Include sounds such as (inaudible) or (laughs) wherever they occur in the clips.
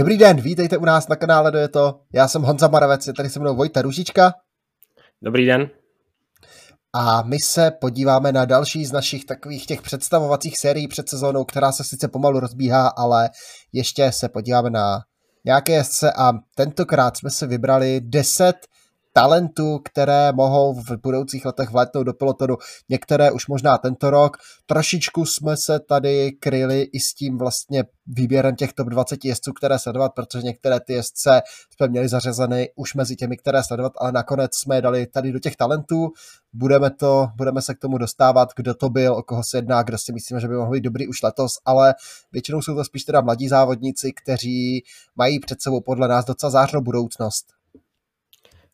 Dobrý den, vítejte u nás na kanále Do je to. Já jsem Honza Maravec, je tady se mnou Vojta Ružička. Dobrý den. A my se podíváme na další z našich takových těch představovacích sérií před sezónou, která se sice pomalu rozbíhá, ale ještě se podíváme na nějaké jezdce a tentokrát jsme si vybrali 10 talentů, které mohou v budoucích letech vlétnout do pelotonu. Některé už možná tento rok. Trošičku jsme se tady kryli i s tím vlastně výběrem těch top 20 jezdců, které sledovat, protože některé ty jezdce jsme měli zařazeny už mezi těmi, které sledovat, ale nakonec jsme je dali tady do těch talentů. Budeme, to, budeme se k tomu dostávat, kdo to byl, o koho se jedná, kdo si myslíme, že by mohl být dobrý už letos, ale většinou jsou to spíš teda mladí závodníci, kteří mají před sebou podle nás docela zářnou budoucnost.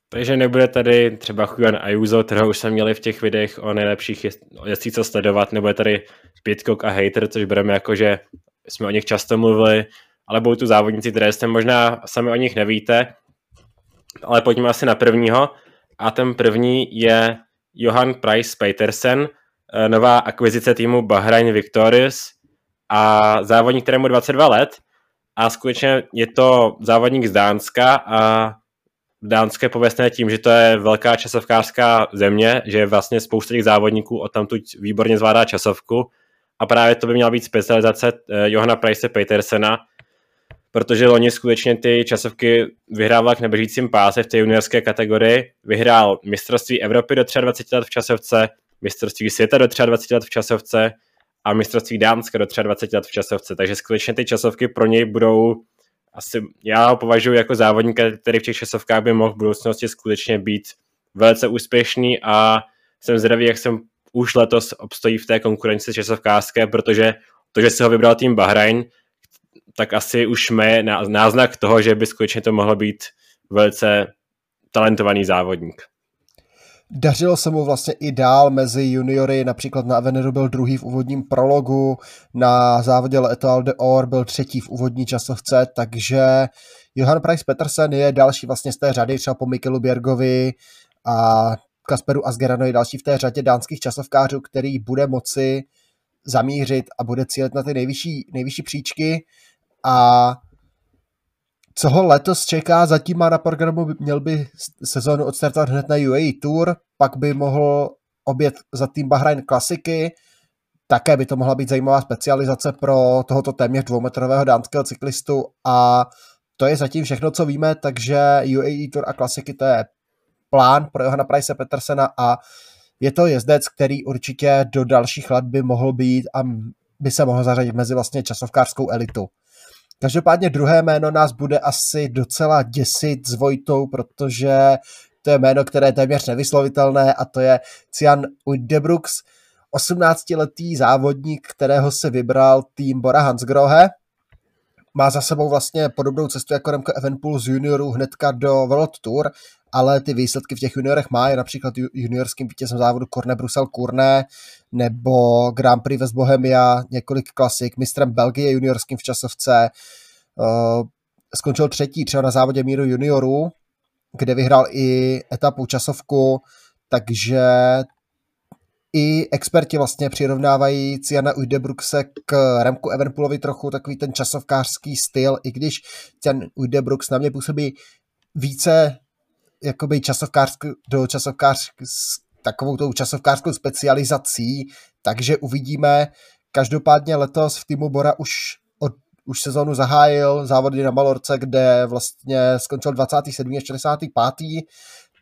Takže nebude tady třeba Juan Ayuso, kterého už jsme měli v těch videích o nejlepších jezdcích, co sledovat, nebo je tady Pitcock a Hater, což bereme jako, že jsme o nich často mluvili, ale budou tu závodníci, které jste možná sami o nich nevíte, ale pojďme asi na prvního. A ten první je Johan Price Petersen, eh, nová akvizice týmu Bahrain Victorious a závodník, kterému 22 let a skutečně je to závodník z Dánska a Dánské pověstné tím, že to je velká časovkářská země, že vlastně spousta těch závodníků od tamtud výborně zvládá časovku a právě to by měla být specializace eh, Johana Price Petersena, protože loni skutečně ty časovky vyhrával k neběžícím páse v té juniorské kategorii. Vyhrál mistrovství Evropy do 23 let v časovce, mistrovství světa do 23 let v časovce a mistrovství Dánska do 23 let v časovce. Takže skutečně ty časovky pro něj budou asi já ho považuji jako závodníka, který v těch časovkách by mohl v budoucnosti skutečně být velice úspěšný a jsem zvědavý, jak jsem už letos obstojí v té konkurenci časovkářské, protože to, že si ho vybral tým Bahrain, tak asi už má náznak toho, že by skutečně to mohlo být velice talentovaný závodník. Dařilo se mu vlastně i dál mezi juniory, například na Aveneru byl druhý v úvodním prologu, na závodě L'Etoile de Or byl třetí v úvodní časovce, takže Johan Price Petersen je další vlastně z té řady, třeba po Mikelu Bjergovi a Kasperu Asgerano je další v té řadě dánských časovkářů, který bude moci zamířit a bude cílit na ty nejvyšší, nejvyšší příčky. A co ho letos čeká, zatím má na programu, měl by sezónu odstartovat hned na UAE Tour, pak by mohl obět za tým Bahrain klasiky, také by to mohla být zajímavá specializace pro tohoto téměř dvoumetrového dánského cyklistu a to je zatím všechno, co víme, takže UAE Tour a klasiky to je plán pro Johana Price Petersena a je to jezdec, který určitě do dalších let by mohl být a by se mohl zařadit mezi vlastně časovkářskou elitu. Každopádně druhé jméno nás bude asi docela děsit s Vojtou, protože to je jméno, které je téměř nevyslovitelné a to je Cian Udebrooks, 18-letý závodník, kterého se vybral tým Bora Hansgrohe. Má za sebou vlastně podobnou cestu jako Remco Evenpool z juniorů hnedka do World Tour, ale ty výsledky v těch juniorech má, je například juniorským vítězem závodu Korne Brusel Kurne, nebo Grand Prix West Bohemia, několik klasik, mistrem Belgie juniorským v časovce, uh, skončil třetí třeba na závodě míru juniorů, kde vyhrál i etapu časovku, takže i experti vlastně přirovnávají Ciana Ujdebruckse k Remku Evenpoolovi trochu takový ten časovkářský styl, i když ten Ujdebrucks na mě působí více jakoby časovkářskou, do časovkář, s takovou tou časovkářskou specializací, takže uvidíme. Každopádně letos v týmu Bora už od, už sezónu zahájil závody na Malorce, kde vlastně skončil 27. a 65.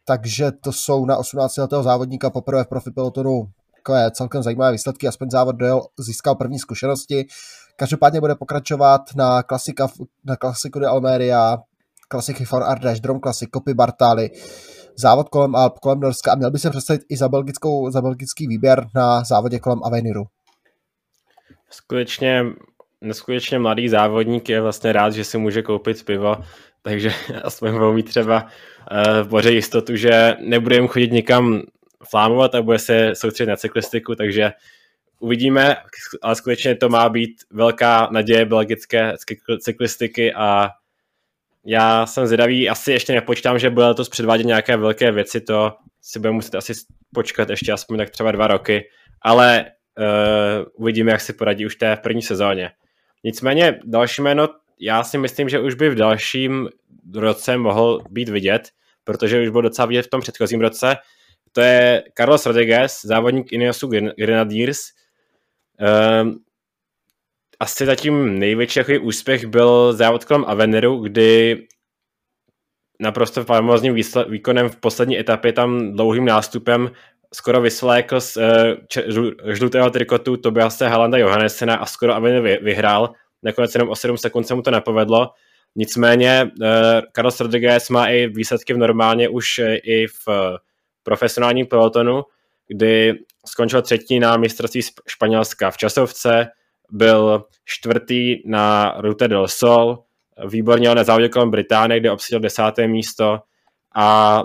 Takže to jsou na 18 letého závodníka poprvé v profi pelotonu takové celkem zajímavé výsledky, aspoň závod dojel, získal první zkušenosti. Každopádně bude pokračovat na, klasika, na klasiku de Almeria, klasiky for Ardèche, Drom Classic, Kopy Bartály, závod kolem Alp, kolem Norska a měl by se představit i za, belgickou, za belgický výběr na závodě kolem Aveniru. Skutečně, neskutečně mladý závodník je vlastně rád, že si může koupit pivo, takže (laughs) aspoň budou mít třeba uh, v boře jistotu, že nebude jim chodit nikam flámovat a bude se soustředit na cyklistiku, takže uvidíme, ale skutečně to má být velká naděje belgické cyklistiky a já jsem zvědavý, asi ještě nepočítám, že bude letos předvádět nějaké velké věci, to si budeme muset asi počkat ještě aspoň tak třeba dva roky, ale uh, uvidíme, jak si poradí už té v první sezóně. Nicméně další jméno, já si myslím, že už by v dalším roce mohl být vidět, protože už byl docela vidět v tom předchozím roce. To je Carlos Rodriguez, závodník Ineosu Grenadiers. Um, asi zatím největší úspěch byl závod kolem Aveniru, kdy naprosto famózním výkonem v poslední etapě tam dlouhým nástupem skoro vysvlékl z uh, žlutého trikotu Tobiase Halanda Johannessena a skoro Avenir vyhrál. Nakonec jenom o 7 sekund se mu to nepovedlo. Nicméně uh, Carlos Rodriguez má i výsledky v normálně už uh, i v uh, profesionálním pelotonu, kdy skončil třetí na mistrovství Španělska v časovce, byl čtvrtý na Rute del Sol, výborně na závodě kolem Británie, kde obsadil desáté místo. A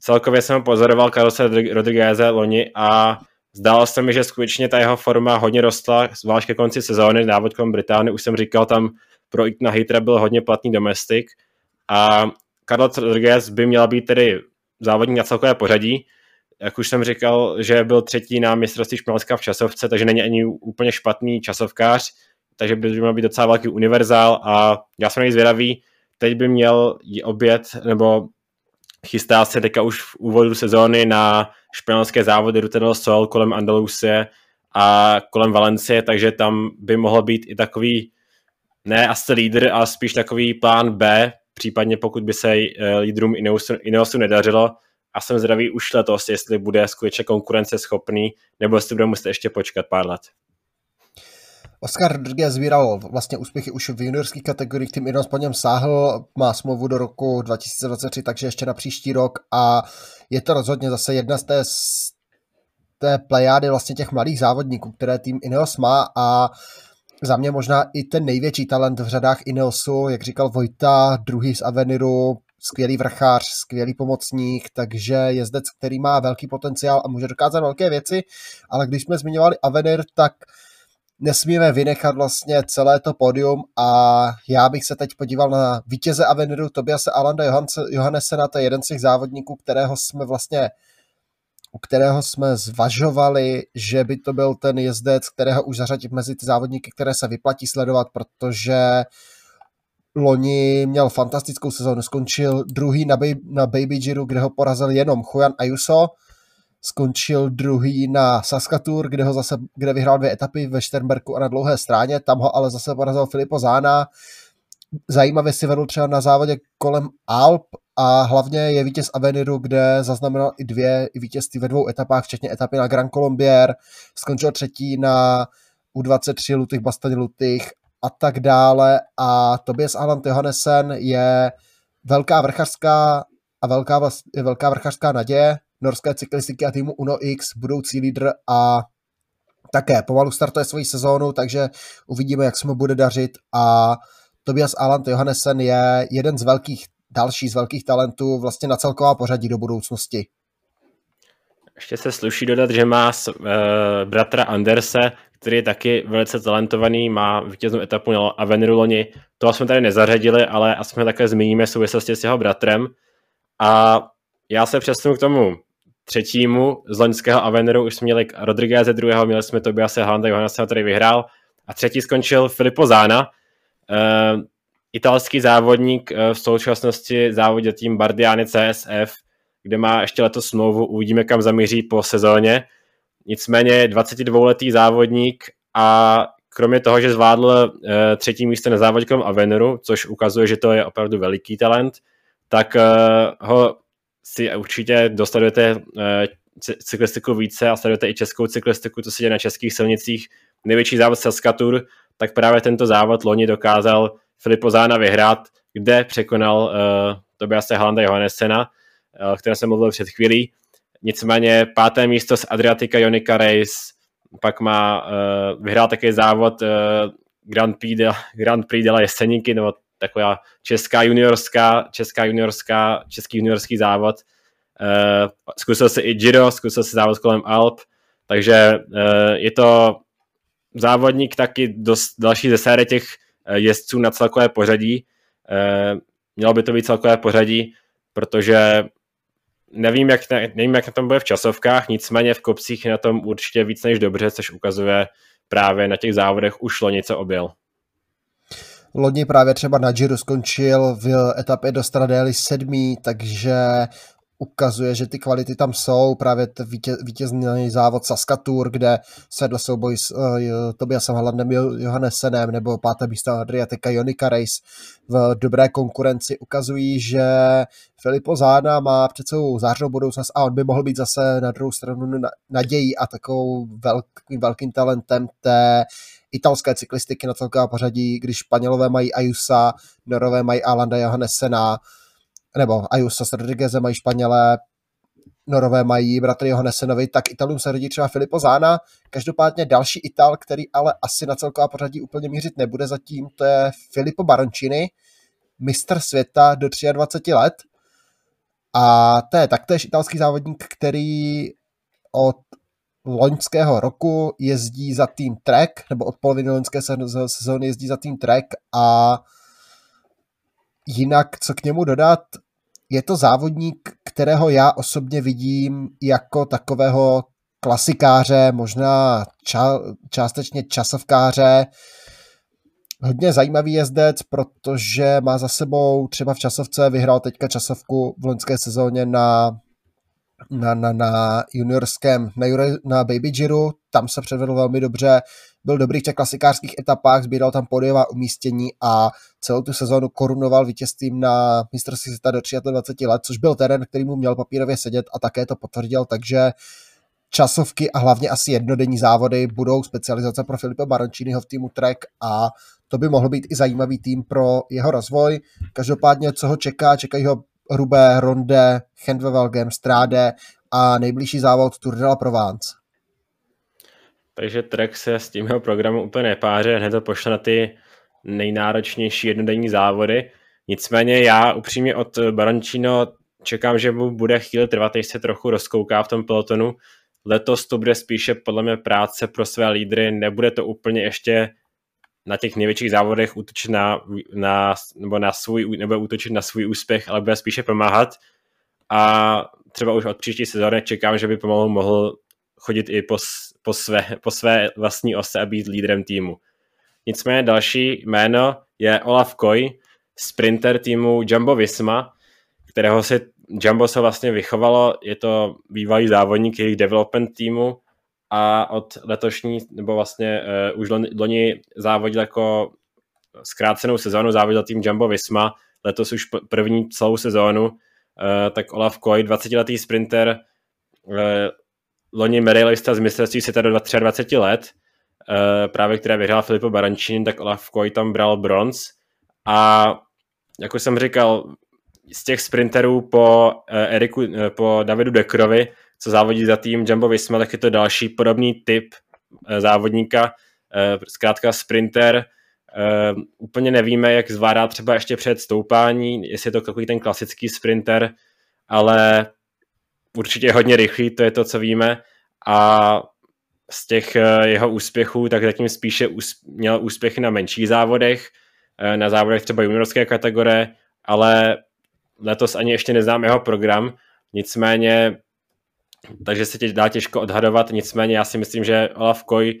celkově jsem pozoroval Carlose Rodrigueze loni a zdálo se mi, že skutečně ta jeho forma hodně rostla, zvlášť ke konci sezóny, návod kolem Británie, už jsem říkal, tam pro na Hitra byl hodně platný domestik. A Carlos Rodriguez by měla být tedy závodník na celkové pořadí, jak už jsem říkal, že byl třetí na mistrovství Španělska v časovce, takže není ani úplně špatný časovkář, takže by měl být docela velký univerzál a já jsem nejzvědavý, teď by měl obět, nebo chystá se teďka už v úvodu sezóny na španělské závody Ruta del Sol kolem Andalusie a kolem Valencie, takže tam by mohl být i takový ne asi lídr, ale spíš takový plán B, případně pokud by se eh, lídrům Ineosu, Ineosu nedařilo, a jsem zdravý už letos, jestli bude skutečně konkurenceschopný, nebo jestli bude muset ještě počkat pár let. Oscar Rodriguez sbíral vlastně úspěchy už v juniorských kategoriích, tým Ineos po něm sáhl, má smlouvu do roku 2023, takže ještě na příští rok a je to rozhodně zase jedna z té, té plejády vlastně těch mladých závodníků, které tým Ineos má a za mě možná i ten největší talent v řadách Ineosu, jak říkal Vojta, druhý z Aveniru, skvělý vrchář, skvělý pomocník, takže jezdec, který má velký potenciál a může dokázat velké věci, ale když jsme zmiňovali Avenir, tak nesmíme vynechat vlastně celé to pódium a já bych se teď podíval na vítěze Aveniru Tobiase Alanda Johannessena, to je jeden z těch závodníků, kterého jsme vlastně u kterého jsme zvažovali, že by to byl ten jezdec, kterého už zařadit mezi ty závodníky, které se vyplatí sledovat, protože loni měl fantastickou sezónu, skončil druhý na, Baby, na Baby Giro, kde ho porazil jenom Juan Ayuso, skončil druhý na Saskatour, kde ho zase, kde vyhrál dvě etapy ve Šternberku a na dlouhé stráně, tam ho ale zase porazil Filipo Zána, zajímavě si vedl třeba na závodě kolem Alp a hlavně je vítěz Aveniru, kde zaznamenal i dvě i vítězství ve dvou etapách, včetně etapy na Grand Colombier, skončil třetí na U23 Lutych, Bastaň Lutych a tak dále a Tobias Alan Johannesen je velká vrchařská a velká, velká vrchařská naděje norské cyklistiky a týmu Uno X, budoucí lídr a také pomalu startuje svoji sezónu, takže uvidíme, jak se mu bude dařit a Tobias Alan Johannesen je jeden z velkých, další z velkých talentů vlastně na celková pořadí do budoucnosti. Ještě se sluší dodat, že má uh, bratra Anderse, který je taky velice talentovaný, má vítěznou etapu na Aveniru loni. To jsme tady nezařadili, ale aspoň také zmíníme v souvislosti s jeho bratrem. A já se přesunu k tomu třetímu z loňského Aveniru, už jsme měli Rodriguez druhého, měli jsme Tobiase Handa, Johannesa, který vyhrál. A třetí skončil Filippo Zana, uh, italský závodník uh, v současnosti závodě tým Bardiani CSF, kde má ještě letos smlouvu, uvidíme, kam zamíří po sezóně. Nicméně 22-letý závodník a kromě toho, že zvládl uh, třetí místo na závodě kolem Aveniru, což ukazuje, že to je opravdu veliký talent, tak uh, ho si určitě dostadujete uh, cyklistiku více a sledujete i českou cyklistiku, co se děje na českých silnicích. Největší závod Saskatur, tak právě tento závod loni dokázal Filipo Zána vyhrát, kde překonal uh, Tobiase Halanda Johannessena, uh, které jsem mluvil před chvílí. Nicméně páté místo z Adriatica Jonica Race, pak má, uh, vyhrál také závod uh, Grand Prix de, Grand Prix de la Jeseníky, nebo taková česká juniorská, česká juniorská, český juniorský závod. Uh, zkusil se i Giro, zkusil se závod kolem Alp, takže uh, je to závodník taky dost další ze série těch jezdců na celkové pořadí. Uh, mělo by to být celkové pořadí, protože nevím jak, nevím, jak na tom bude v časovkách, nicméně v kopcích na tom určitě víc než dobře, což ukazuje právě na těch závodech už něco objel. Loni právě třeba na Giro skončil v etapě do Stradély sedmý, takže ukazuje, že ty kvality tam jsou, právě vítě, vítězný závod Saskatur, kde sedl souboj s uh, Tobiasem Hallandem Johannesenem nebo páté místo Adriatika Jonika Race. V dobré konkurenci ukazují, že Filipo Zána má před sebou zářnou budoucnost a on by mohl být zase na druhou stranu nadějí a takovou velkým, velkým talentem té italské cyklistiky na celková pořadí, když Španělové mají Ayusa, Norové mají Alanda Johannessena, nebo Ayuso s Rodriguezem mají Španělé, Norové mají bratry Johannessenovi, tak Italům se rodí třeba Filippo Zána. Každopádně další Ital, který ale asi na celková pořadí úplně mířit nebude zatím, to je Filippo Baroncini, mistr světa do 23 let. A to je taktéž italský závodník, který od loňského roku jezdí za tým Trek, nebo od poloviny loňské sezóny jezdí za tým Trek a Jinak, co k němu dodat, je to závodník, kterého já osobně vidím jako takového klasikáře, možná ča, částečně časovkáře. Hodně zajímavý jezdec, protože má za sebou třeba v časovce, vyhrál teďka časovku v loňské sezóně na na, na, na juniorském, na, na Baby Giro, tam se předvedl velmi dobře, byl dobrý v těch klasikářských etapách, sbíral tam podiová umístění a celou tu sezónu korunoval vítězstvím na mistrovství světa do 23 let, což byl terén, který mu měl papírově sedět a také to potvrdil, takže časovky a hlavně asi jednodenní závody budou specializace pro Filipe Baronciniho v týmu Trek a to by mohl být i zajímavý tým pro jeho rozvoj. Každopádně, co ho čeká, čekají ho Rubé, Ronde, Chendvevelgem, Stráde a nejbližší závod Tour de la Provence. Takže Trek se s tím jeho programu úplně nepáře, hned to pošle na ty nejnáročnější jednodenní závody. Nicméně já upřímně od Barončino čekám, že mu bude chvíli trvat, než se trochu rozkouká v tom pelotonu. Letos to bude spíše podle mě práce pro své lídry, nebude to úplně ještě na těch největších závodech útočit na, na, nebo na svůj, nebo útočit na svůj úspěch, ale bude spíše pomáhat. A třeba už od příští sezóny čekám, že by pomalu mohl chodit i po, po, své, po své vlastní ose a být lídrem týmu. Nicméně další jméno je Olaf Koy, sprinter týmu Jumbo Visma, kterého se Jumbo se vlastně vychovalo, je to bývalý závodník jejich development týmu a od letošní, nebo vlastně uh, už loni závodil jako zkrácenou sezónu, závodil tým Jumbo Visma, letos už první celou sezónu, uh, tak Olaf Koy, 20-letý sprinter, uh, loni medailista z mistrovství světa do 23 let, uh, právě které vyhrál Filipo Barančín, tak Olaf Koy tam bral bronz. A jako jsem říkal, z těch sprinterů po, uh, Eriku, uh, po Davidu Dekrovi co závodí za tým Jumbo Visma, tak je to další podobný typ eh, závodníka, eh, zkrátka sprinter, eh, úplně nevíme, jak zvládá třeba ještě před stoupání, jestli je to takový ten klasický sprinter, ale určitě hodně rychlý, to je to, co víme. A z těch jeho úspěchů, tak zatím spíše měl úspěchy na menších závodech, na závodech třeba juniorské kategorie, ale letos ani ještě neznám jeho program, nicméně takže se tě dá těžko odhadovat, nicméně já si myslím, že Olaf Koy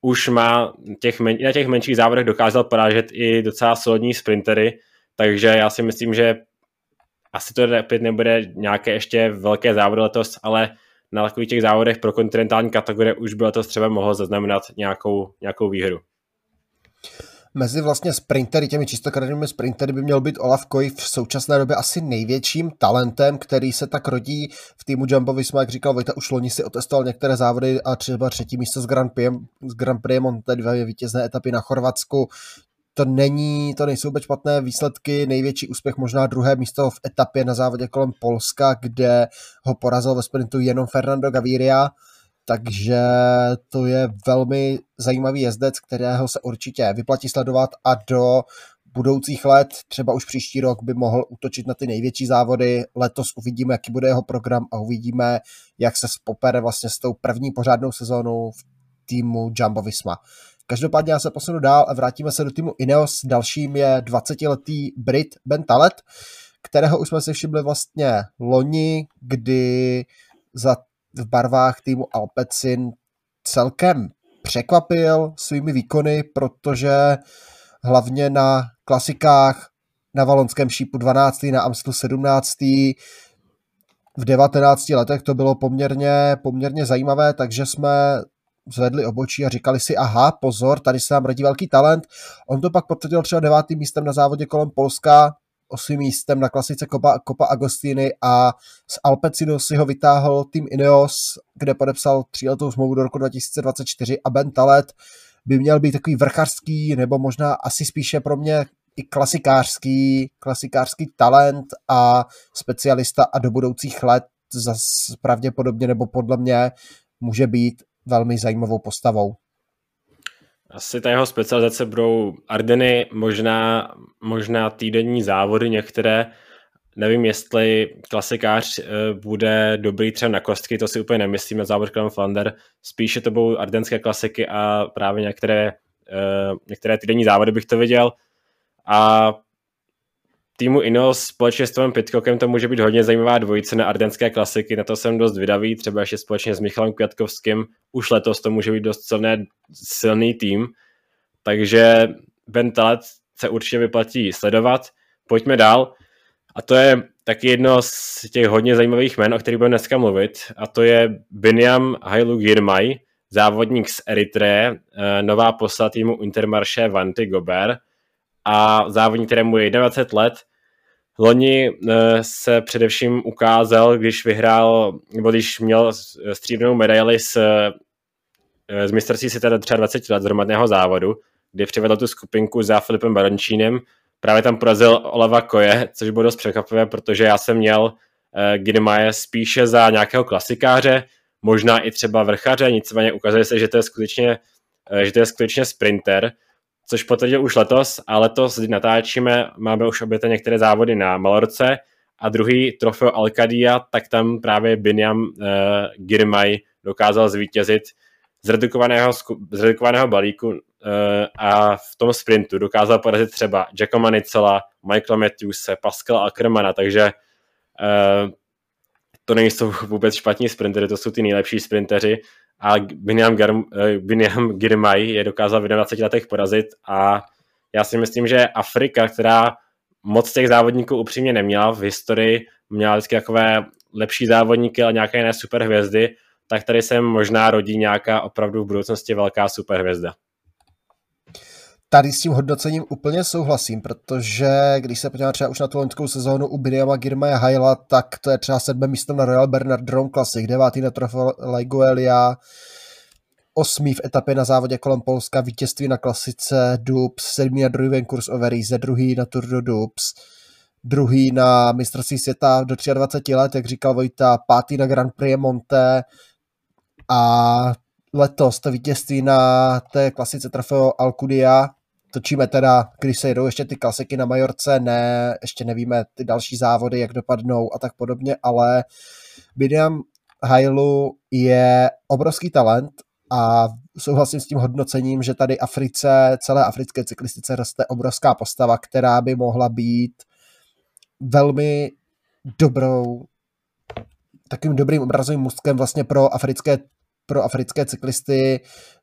už má těch men, na těch menších závodech dokázal porážet i docela solidní sprintery, takže já si myslím, že asi to opět nebude nějaké ještě velké závody letos, ale na takových těch závodech pro kontinentální kategorie už by letos třeba mohlo zaznamenat nějakou, nějakou výhru. Mezi vlastně sprintery, těmi čistokrevnými sprintery by měl být Olaf Koy v současné době asi největším talentem, který se tak rodí v týmu Jumbo Visma, jak říkal Vojta, už loni si otestoval některé závody a třeba třetí místo z Grand Prix, z Grand Prix Monte, dvě vítězné etapy na Chorvatsku, to není, to nejsou vůbec špatné výsledky, největší úspěch možná druhé místo v etapě na závodě kolem Polska, kde ho porazil ve sprintu jenom Fernando Gaviria, takže to je velmi zajímavý jezdec, kterého se určitě vyplatí sledovat a do budoucích let, třeba už příští rok, by mohl útočit na ty největší závody. Letos uvidíme, jaký bude jeho program a uvidíme, jak se spopere vlastně s tou první pořádnou sezónou v týmu Jumbo Visma. Každopádně já se posunu dál a vrátíme se do týmu Ineos. Dalším je 20-letý Brit Ben Talet, kterého už jsme si všimli vlastně loni, kdy za v barvách týmu Alpecin celkem překvapil svými výkony, protože hlavně na klasikách, na Valonském šípu 12., na Amstlu 17. V 19 letech to bylo poměrně, poměrně zajímavé, takže jsme zvedli obočí a říkali si, aha, pozor, tady se nám rodí velký talent. On to pak potvrdil třeba devátým místem na závodě kolem Polska, osmým místem na klasice Copa, Copa Agostini a z Alpecinu si ho vytáhl tým Ineos, kde podepsal tříletou smlouvu do roku 2024 a Ben Talet by měl být takový vrchařský, nebo možná asi spíše pro mě i klasikářský, klasikářský talent a specialista a do budoucích let zas pravděpodobně nebo podle mě může být velmi zajímavou postavou. Asi ta jeho specializace budou Ardeny, možná, možná týdenní závody některé. Nevím, jestli klasikář eh, bude dobrý třeba na kostky, to si úplně nemyslím na závod kolem Flander. Spíše to budou ardenské klasiky a právě některé, eh, některé týdenní závody bych to viděl. A týmu Ineos společně s Tomem Pitcockem to může být hodně zajímavá dvojice na ardenské klasiky, na to jsem dost vydavý, třeba ještě společně s Michalem Květkovským, už letos to může být dost silné, silný tým, takže Ben Talet se určitě vyplatí sledovat. Pojďme dál. A to je taky jedno z těch hodně zajímavých jmen, o kterých budeme dneska mluvit, a to je Binyam Hailu Girmay, závodník z Eritreje, eh, nová posla týmu Intermarché Vanty Gobert, a závodník, kterému je 21 let. Loni eh, se především ukázal, když vyhrál, nebo když měl stříbrnou medaili z, eh, z mistrovství světa do 23 let z hromadného závodu, kdy přivedl tu skupinku za Filipem Barončínem. Právě tam porazil Oleva Koje, což bylo dost překvapivé, protože já jsem měl eh, Gidemaje spíše za nějakého klasikáře, možná i třeba vrchaře, nicméně ukazuje se, že to je skutečně, že to je skutečně sprinter, což potvrdil už letos a letos, kdy natáčíme, máme už oběte některé závody na Malorce a druhý trofeo Alcadia, tak tam právě Binyam uh, Girmay dokázal zvítězit z redukovaného, z redukovaného balíku uh, a v tom sprintu dokázal porazit třeba Giacomo Nicola, Michaela Matthewse, Pascal Ackermana, takže uh, to nejsou vůbec špatní sprintery, to jsou ty nejlepší sprinteři a Binyam, Gar, eh, Girmay je dokázal v 21 letech porazit a já si myslím, že Afrika, která moc těch závodníků upřímně neměla v historii, měla vždycky takové lepší závodníky, ale nějaké jiné superhvězdy, tak tady se možná rodí nějaká opravdu v budoucnosti velká superhvězda tady s tím hodnocením úplně souhlasím, protože když se podíváme třeba už na tu loňskou sezónu u Biniama Girmaya Haila, tak to je třeba sedmé místo na Royal Bernard Drone Classic, devátý na Trofeo Laiguelia, osmý v etapě na závodě kolem Polska, vítězství na klasice Dubs, sedmý na druhý Kurs Overise, druhý na Tour de Dubs, druhý na mistrovství světa do 23 let, jak říkal Vojta, pátý na Grand Prix Monte a letos to vítězství na té klasice Trofeo Alcudia, točíme teda, když se jedou ještě ty klasiky na Majorce, ne, ještě nevíme ty další závody, jak dopadnou a tak podobně, ale Bidiam Hailu je obrovský talent a souhlasím s tím hodnocením, že tady Africe, celé africké cyklistice roste obrovská postava, která by mohla být velmi dobrou takovým dobrým obrazovým můstkem vlastně pro africké, pro africké cyklisty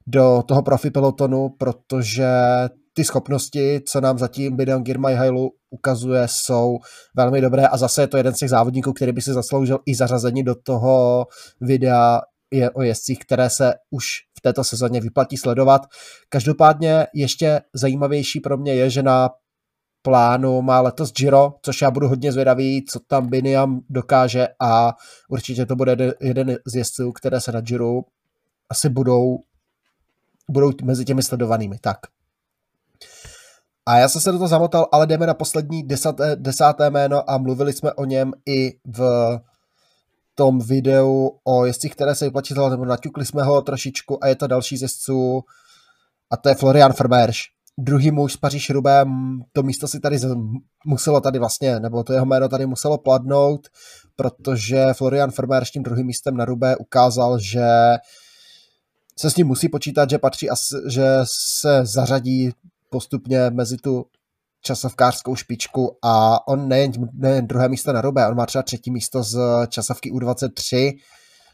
do toho profi pelotonu, protože ty schopnosti, co nám zatím Bidan Girmay ukazuje, jsou velmi dobré a zase je to jeden z těch závodníků, který by si zasloužil i zařazení do toho videa je o jezdcích, které se už v této sezóně vyplatí sledovat. Každopádně ještě zajímavější pro mě je, že na plánu má letos Giro, což já budu hodně zvědavý, co tam Biniam dokáže a určitě to bude jeden z jezdců, které se na Giro asi budou, budou mezi těmi sledovanými. Tak. A já jsem se do toho zamotal, ale jdeme na poslední desáté, desáté jméno a mluvili jsme o něm i v tom videu o jezdcích, které se vyplatí nebo naťukli jsme ho trošičku a je to další z jezdců a to je Florian Vermeersch. Druhý muž z Paříž Rubé, to místo si tady muselo tady vlastně, nebo to jeho jméno tady muselo pladnout, protože Florian Vermeersch tím druhým místem na Rubé ukázal, že se s ním musí počítat, že patří, že se zařadí postupně mezi tu časovkářskou špičku a on nejen, nejen druhé místo na Rube, on má třeba třetí místo z časovky U23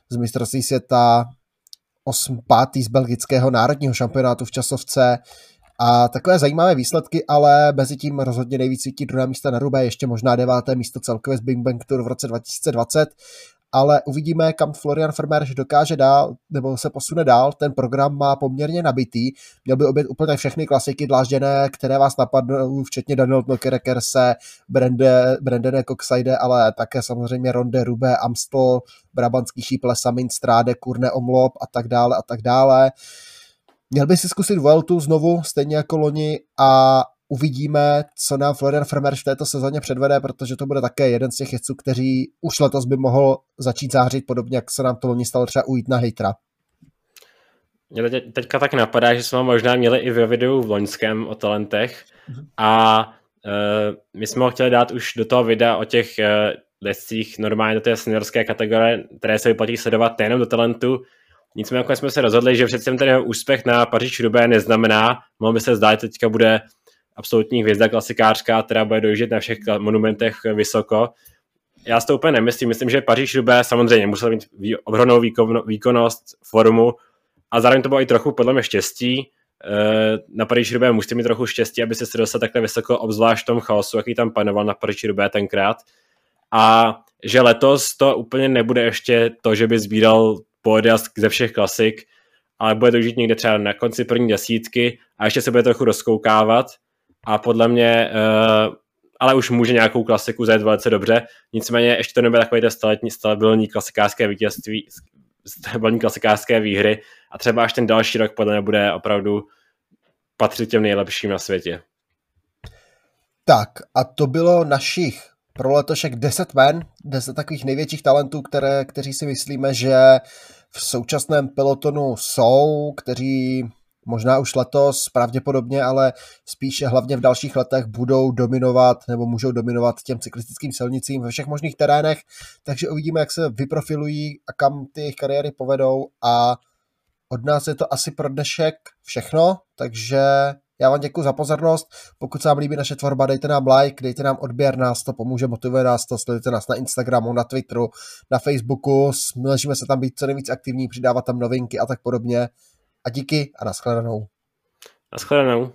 z mistrovství světa 8. pátý z belgického národního šampionátu v časovce A takové zajímavé výsledky, ale mezi tím rozhodně nejvíc svítí druhé místo na Rubé, ještě možná deváté místo celkově z Bing Bang Tour v roce 2020 ale uvidíme, kam Florian Vermeer dokáže dál, nebo se posune dál. Ten program má poměrně nabitý. Měl by obět úplně všechny klasiky dlážděné, které vás napadnou, včetně Daniel Milkerekerse, Brande, Brandene Coxide, ale také samozřejmě Ronde Rube, Amstel, Brabantský šíple, Samin Stráde, Kurne Omlop a tak dále a tak dále. Měl by si zkusit Vueltu znovu, stejně jako loni a uvidíme, co nám Florian Vermeer v této sezóně předvede, protože to bude také jeden z těch jezdců, kteří už letos by mohl začít zářit, podobně jak se nám to loni stalo třeba u Jitna Hejtra. Mě teď, teďka tak napadá, že jsme možná měli i ve videu v loňském o talentech mm-hmm. a uh, my jsme ho chtěli dát už do toho videa o těch uh, lescích normálně do té seniorské kategorie, které se vyplatí sledovat nejenom do talentu, Nicméně jsme se rozhodli, že přece ten úspěch na Paříž Rubé neznamená, mohl by se zdát, že teďka bude absolutní hvězda klasikářka, která bude dojíždět na všech monumentech vysoko. Já si to úplně nemyslím, myslím, že Paříž Rubé samozřejmě musel mít obrovnou výkonnost, formu a zároveň to bylo i trochu podle mě štěstí. Eh, na Paříž Rubé musíte mít trochu štěstí, aby se dostal takhle vysoko, obzvlášť v tom chaosu, jaký tam panoval na Paříž Rubé tenkrát. A že letos to úplně nebude ještě to, že by sbíral pódia ze všech klasik, ale bude to žít někde třeba na konci první desítky a ještě se bude trochu rozkoukávat a podle mě, uh, ale už může nějakou klasiku zajet velice dobře, nicméně ještě to nebude takový ten staletní, stabilní klasikářské vítězství, stabilní klasikářské výhry a třeba až ten další rok podle mě bude opravdu patřit těm nejlepším na světě. Tak a to bylo našich pro letošek 10 men, 10 takových největších talentů, které, kteří si myslíme, že v současném pelotonu jsou, kteří možná už letos pravděpodobně, ale spíše hlavně v dalších letech budou dominovat nebo můžou dominovat těm cyklistickým silnicím ve všech možných terénech, takže uvidíme, jak se vyprofilují a kam ty jejich kariéry povedou. A od nás je to asi pro dnešek všechno, takže já vám děkuji za pozornost. Pokud se vám líbí naše tvorba, dejte nám like, dejte nám odběr, nás to pomůže, motivuje nás to, sledujte nás na Instagramu, na Twitteru, na Facebooku, snažíme se tam být co nejvíc aktivní, přidávat tam novinky a tak podobně. A díky a nashledanou. Nashledanou.